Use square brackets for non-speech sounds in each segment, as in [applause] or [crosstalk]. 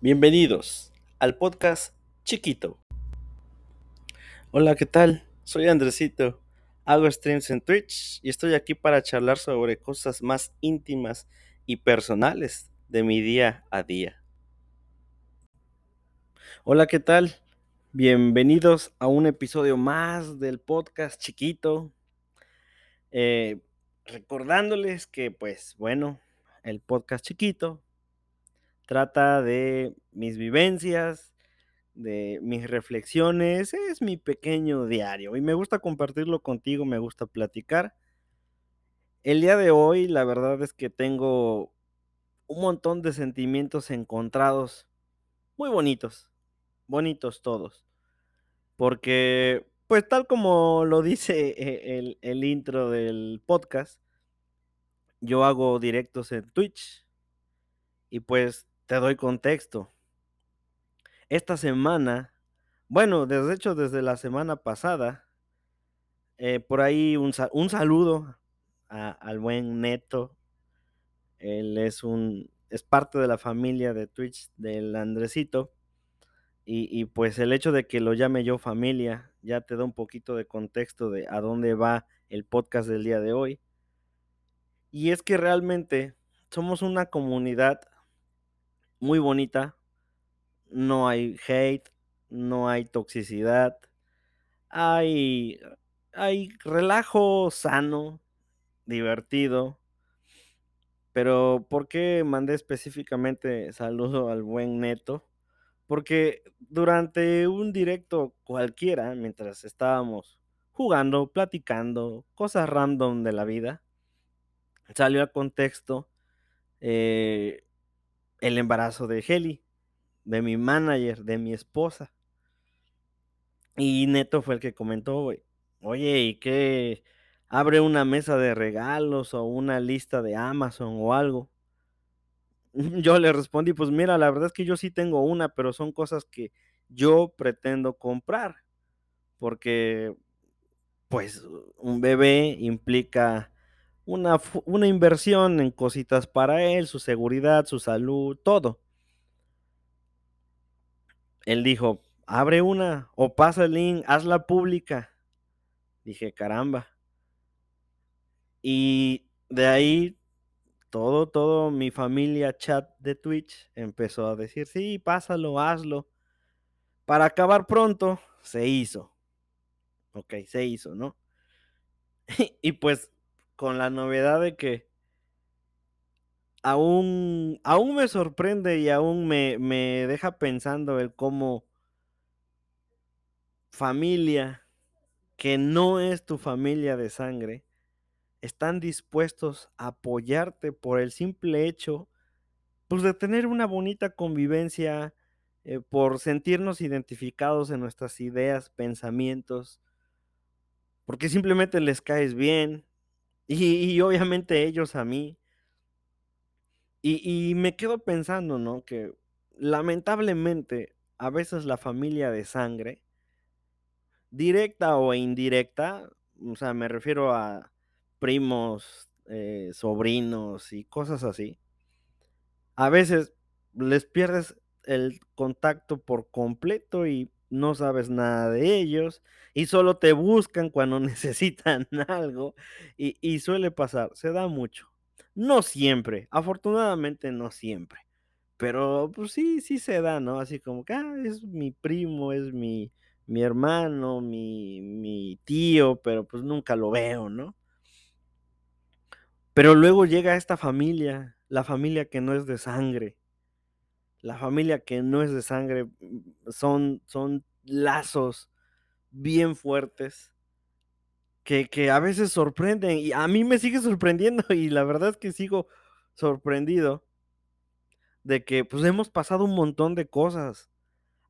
Bienvenidos al podcast Chiquito. Hola, ¿qué tal? Soy Andresito. Hago streams en Twitch y estoy aquí para charlar sobre cosas más íntimas y personales de mi día a día. Hola, ¿qué tal? Bienvenidos a un episodio más del podcast Chiquito. Eh, recordándoles que, pues, bueno, el podcast Chiquito trata de mis vivencias, de mis reflexiones, es mi pequeño diario y me gusta compartirlo contigo, me gusta platicar. El día de hoy, la verdad es que tengo un montón de sentimientos encontrados, muy bonitos, bonitos todos, porque, pues tal como lo dice e, el, el intro del podcast, yo hago directos en Twitch y pues te doy contexto. Esta semana, bueno, desde hecho desde la semana pasada, eh, por ahí un, un saludo al buen Neto. Él es un es parte de la familia de Twitch del Andresito. Y, y, pues el hecho de que lo llame yo familia ya te da un poquito de contexto de a dónde va el podcast del día de hoy. Y es que realmente somos una comunidad muy bonita. No hay hate, no hay toxicidad. Hay, hay relajo sano, divertido. Pero ¿por qué mandé específicamente saludo al buen Neto? Porque durante un directo cualquiera, mientras estábamos jugando, platicando, cosas random de la vida, salió a contexto eh, el embarazo de Heli, de mi manager, de mi esposa. Y Neto fue el que comentó, oye, ¿y qué? Abre una mesa de regalos o una lista de Amazon o algo. [laughs] Yo le respondí, pues mira, la verdad es que yo sí tengo una, pero son cosas que yo pretendo comprar. Porque, pues, un bebé implica una, una inversión en cositas para él, su seguridad, su salud, todo. Él dijo, abre una o pasa el link, hazla pública. Dije, caramba. Y de ahí todo, todo mi familia chat de Twitch empezó a decir, sí, pásalo, hazlo. Para acabar pronto, se hizo. Ok, se hizo, ¿no? [laughs] y pues con la novedad de que aún, aún me sorprende y aún me, me deja pensando el cómo familia que no es tu familia de sangre están dispuestos a apoyarte por el simple hecho pues, de tener una bonita convivencia, eh, por sentirnos identificados en nuestras ideas, pensamientos, porque simplemente les caes bien, y, obviamente ellos a mí. Y, y me quedo pensando, ¿no? Que lamentablemente a veces la familia de sangre, directa o indirecta, o sea, me refiero a primos, eh, sobrinos y cosas así, a veces les pierdes el contacto por completo y no sabes nada de ellos y solo te buscan cuando [laughs] necesitan algo y, y, suele pasar, se da mucho. No siempre, afortunadamente no siempre, pero pues sí, sí se da, ¿no? Así como que ah, es mi primo, es mi, mi hermano, mi, mi tío, pero pues nunca lo veo, ¿no? Pero luego llega esta familia, la familia que no es de sangre, la familia que no es de sangre, mm, son, son lazos bien fuertes que, que, a veces sorprenden y a mí me sigue sorprendiendo [laughs] y la verdad es que sigo sorprendido de que pues hemos pasado un montón de cosas.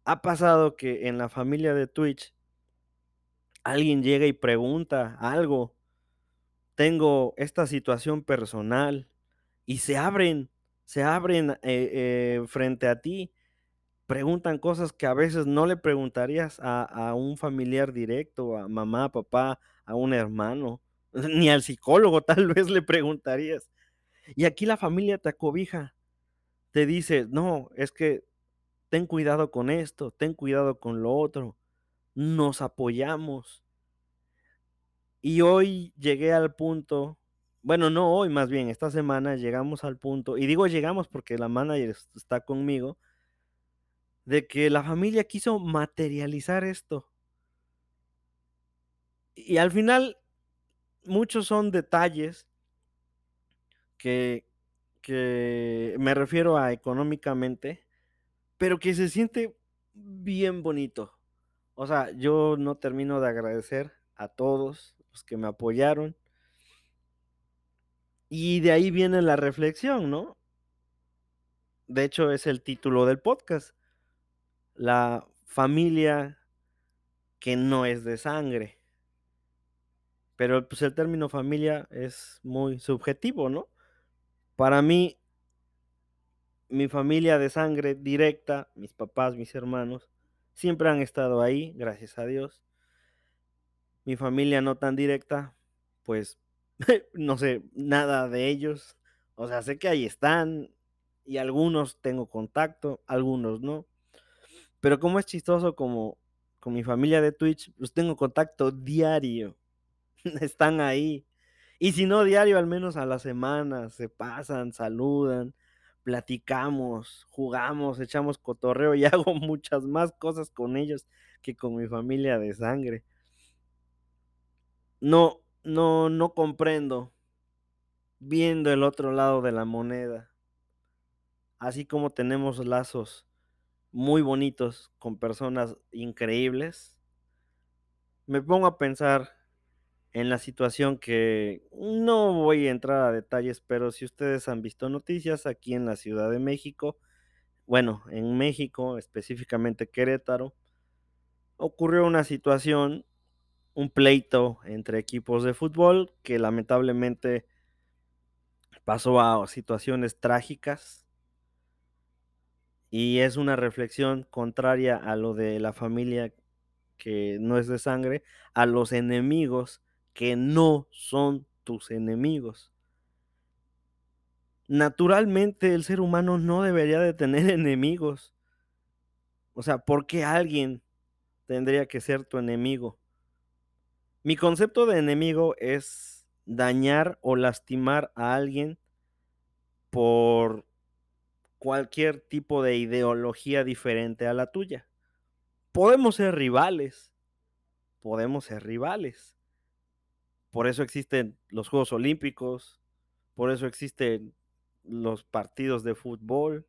Ha pasado que en la familia de Twitch alguien llega y pregunta algo tengo esta situación personal y se abren, se abren eh, eh, frente a ti, preguntan cosas que a veces no le preguntarías a, a, un familiar directo, a mamá, papá, a un hermano, [laughs] ni al psicólogo tal vez le preguntarías. Y aquí la familia te acobija, te dice, no, es que ten cuidado con esto, ten cuidado con lo otro, nos apoyamos. Y hoy llegué al punto, bueno, no hoy, más bien, esta semana llegamos al punto, y digo llegamos porque la manager está conmigo, de que la familia quiso materializar esto. Y al final, muchos son detalles que, que me refiero a económicamente, pero que se siente bien bonito. O sea, yo no termino de agradecer a todos los que me apoyaron. Y de ahí viene la reflexión, ¿no? De hecho, es el título del podcast. La familia que no es de sangre. Pero pues el término familia es muy subjetivo, ¿no? Para mí, mi familia de sangre directa, mis papás, mis hermanos, siempre han estado ahí, gracias a Dios. Mi familia no tan directa, pues [laughs] no sé nada de ellos. O sea, sé que ahí están y algunos tengo contacto, algunos no. Pero como es chistoso como con mi familia de Twitch, pues tengo contacto diario. [laughs] Están ahí. Y si no diario, al menos a la semana, se pasan, saludan, platicamos, jugamos, echamos cotorreo y [laughs] hago muchas más cosas con ellos que con mi familia de sangre. No, no, no comprendo viendo el otro lado de la moneda. Así como tenemos lazos muy bonitos con personas increíbles, me pongo a pensar en la situación que no voy a entrar a detalles, pero si ustedes han visto noticias aquí en la Ciudad de México, bueno, en México, específicamente Querétaro, ocurrió una situación, un pleito entre equipos de fútbol que lamentablemente pasó a situaciones trágicas y es una reflexión contraria a lo de la familia que no es de sangre, a los enemigos que no son tus enemigos. Naturalmente el ser humano no debería de tener [laughs] enemigos. O sea, ¿por qué alguien tendría que ser tu enemigo? Mi concepto de enemigo es dañar o lastimar a alguien por cualquier tipo de ideología diferente a la tuya. Podemos ser rivales, podemos ser rivales. Por eso existen los Juegos Olímpicos, por eso existen los partidos de fútbol,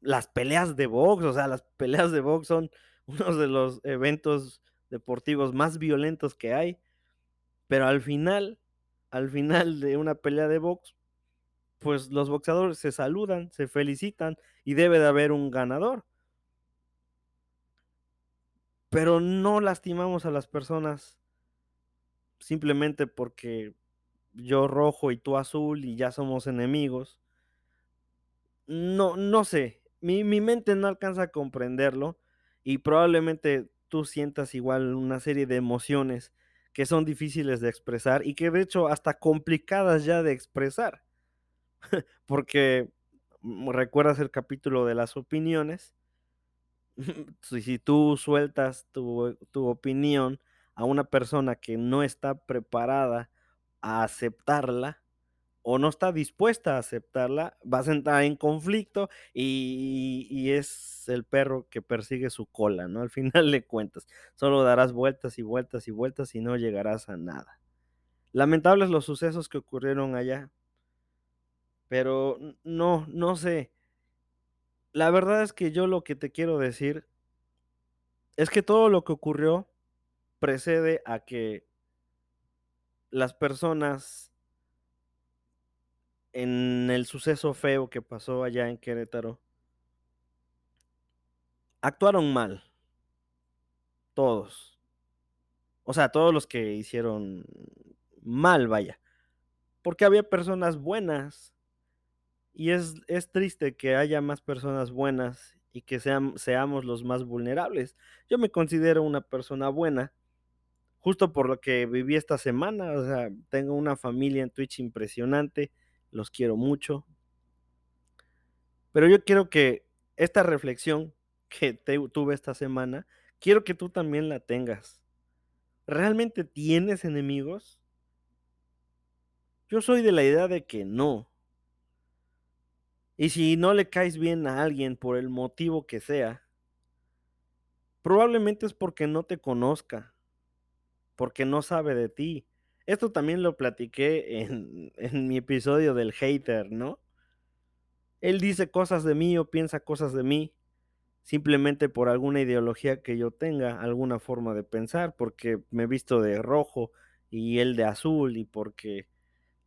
las peleas de box, o sea, las peleas de box son [laughs] uno de los eventos deportivos más violentos que hay, pero al final, al final de una pelea de box, pues los boxeadores se saludan, se felicitan y debe de haber un ganador. Pero no lastimamos a las personas simplemente porque yo rojo y tú azul y ya somos enemigos. No, no sé, mi, mi mente no alcanza a comprenderlo y probablemente tú sientas igual una serie de emociones que son difíciles de expresar y que de hecho hasta complicadas ya de expresar. [laughs] Porque mm, recuerdas el capítulo de las opiniones. [laughs] si tú sueltas tu, tu opinión a una persona que no está preparada a aceptarla o no está dispuesta a aceptarla, vas a entrar en conflicto y, y, es el perro que persigue su cola, ¿no? Al [laughs] final de cuentas, solo darás vueltas y vueltas y vueltas y no llegarás a nada. Lamentables los sucesos que ocurrieron allá, pero no, no sé. La verdad es que yo lo que te quiero decir es que todo lo que ocurrió precede a que las personas en el suceso feo que pasó allá en Querétaro actuaron mal. Todos. O sea, todos los que hicieron mal, vaya. Porque había personas buenas. Y es, es triste que haya más personas buenas y que sean, seamos los más vulnerables. Yo me considero una persona buena justo por lo que viví esta semana, o sea, tengo una familia en Twitch impresionante, los quiero mucho. Pero yo quiero que esta reflexión que tuve esta semana, quiero que tú también la tengas. ¿Realmente tienes enemigos? Yo soy de la idea de que no. Y si no le caes bien a alguien por el motivo que sea, probablemente es porque no te conozca, porque no sabe de ti. Esto también lo platiqué en, [laughs] en mi episodio del hater, ¿no? Él dice cosas de mí o piensa cosas de mí simplemente por alguna ideología que yo tenga, alguna forma de pensar, porque me he visto de rojo y él de azul y porque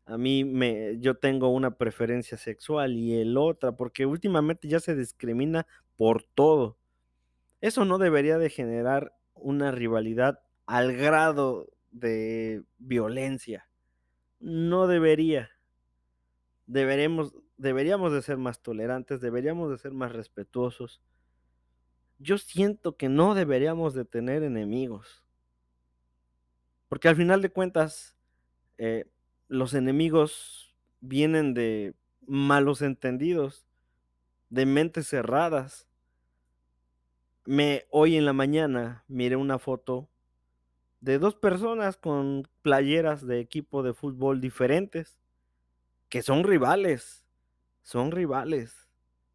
a mí me yo tengo una preferencia sexual y él otra, porque últimamente ya se discrimina por todo. Eso no debería de generar una rivalidad al grado de violencia. No debería. Deberemos, deberíamos de ser más tolerantes, deberíamos de ser más respetuosos yo siento que no deberíamos de tener enemigos. Porque al final de cuentas, eh, los enemigos vienen de malos entendidos, de mentes cerradas. Me, hoy en la mañana miré una foto de dos personas con playeras de equipo de fútbol diferentes, que son rivales, son rivales.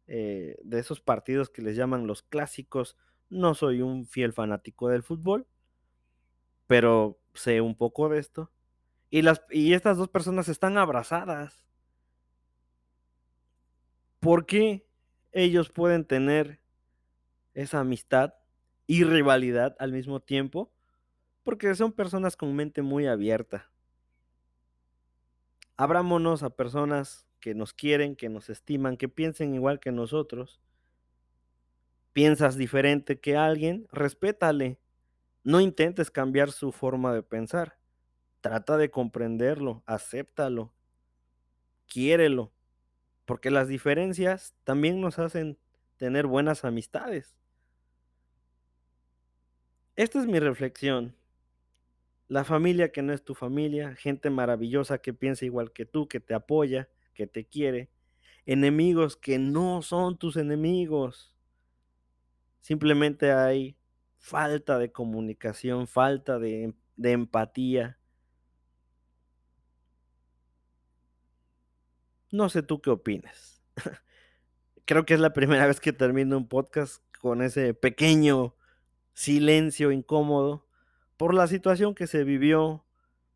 Eh, de esos partidos que les llaman los clásicos. No soy un fiel fanático del fútbol, pero sé un poco de esto. Y, las, y estas dos personas están abrazadas. ¿Por qué ellos pueden tener esa amistad y rivalidad al mismo tiempo? Porque son personas con mente muy abierta. Abrámonos a personas que nos quieren, que nos estiman, que piensen igual que nosotros. Piensas diferente que alguien, respétale. No intentes cambiar su forma de pensar. Trata de comprenderlo, acéptalo, quiérelo, porque las diferencias también nos hacen tener buenas amistades. Esta es mi reflexión. La familia que no es tu familia, gente maravillosa que piensa igual que tú, que te apoya, que te quiere, enemigos que no son tus enemigos. Simplemente hay falta de comunicación, falta de, de empatía. No sé tú qué opinas. [laughs] Creo que es la primera [laughs] vez que termino un podcast con ese pequeño silencio incómodo por la situación que se vivió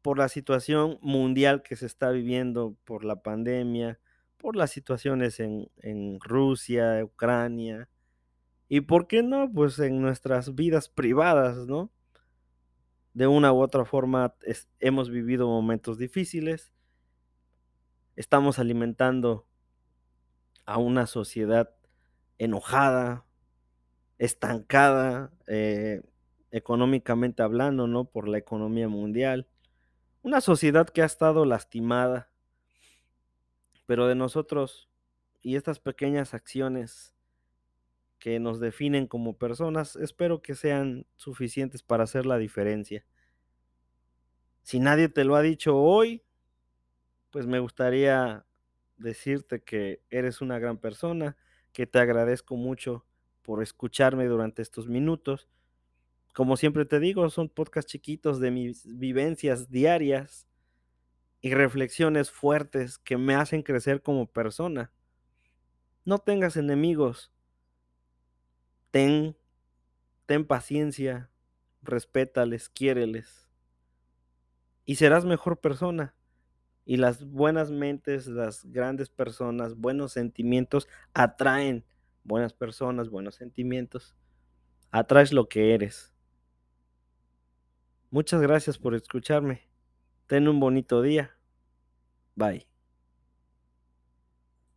por la situación mundial que se está viviendo, por la pandemia, por las situaciones en, Rusia, Ucrania, y por qué no, pues en nuestras vidas privadas, ¿no? De una u otra forma hemos vivido momentos difíciles, estamos alimentando a una sociedad enojada, estancada, eh, económicamente hablando, ¿no? Por la economía mundial una sociedad que ha estado lastimada, pero de nosotros y estas pequeñas acciones que nos definen como personas, espero que sean suficientes para hacer la diferencia. Si nadie te lo ha dicho hoy, pues me gustaría decirte que eres una gran persona, que te agradezco mucho por escucharme durante estos minutos como siempre te digo, son podcasts chiquitos de mis vivencias diarias y reflexiones fuertes que me hacen crecer como persona. No tengas enemigos. Ten, ten paciencia, respétales, quiéreles. Y serás mejor persona. Y las buenas mentes, las grandes personas, buenos sentimientos atraen buenas personas, buenos sentimientos. Atraes lo que eres. Muchas gracias por escucharme. Ten un bonito día. Bye.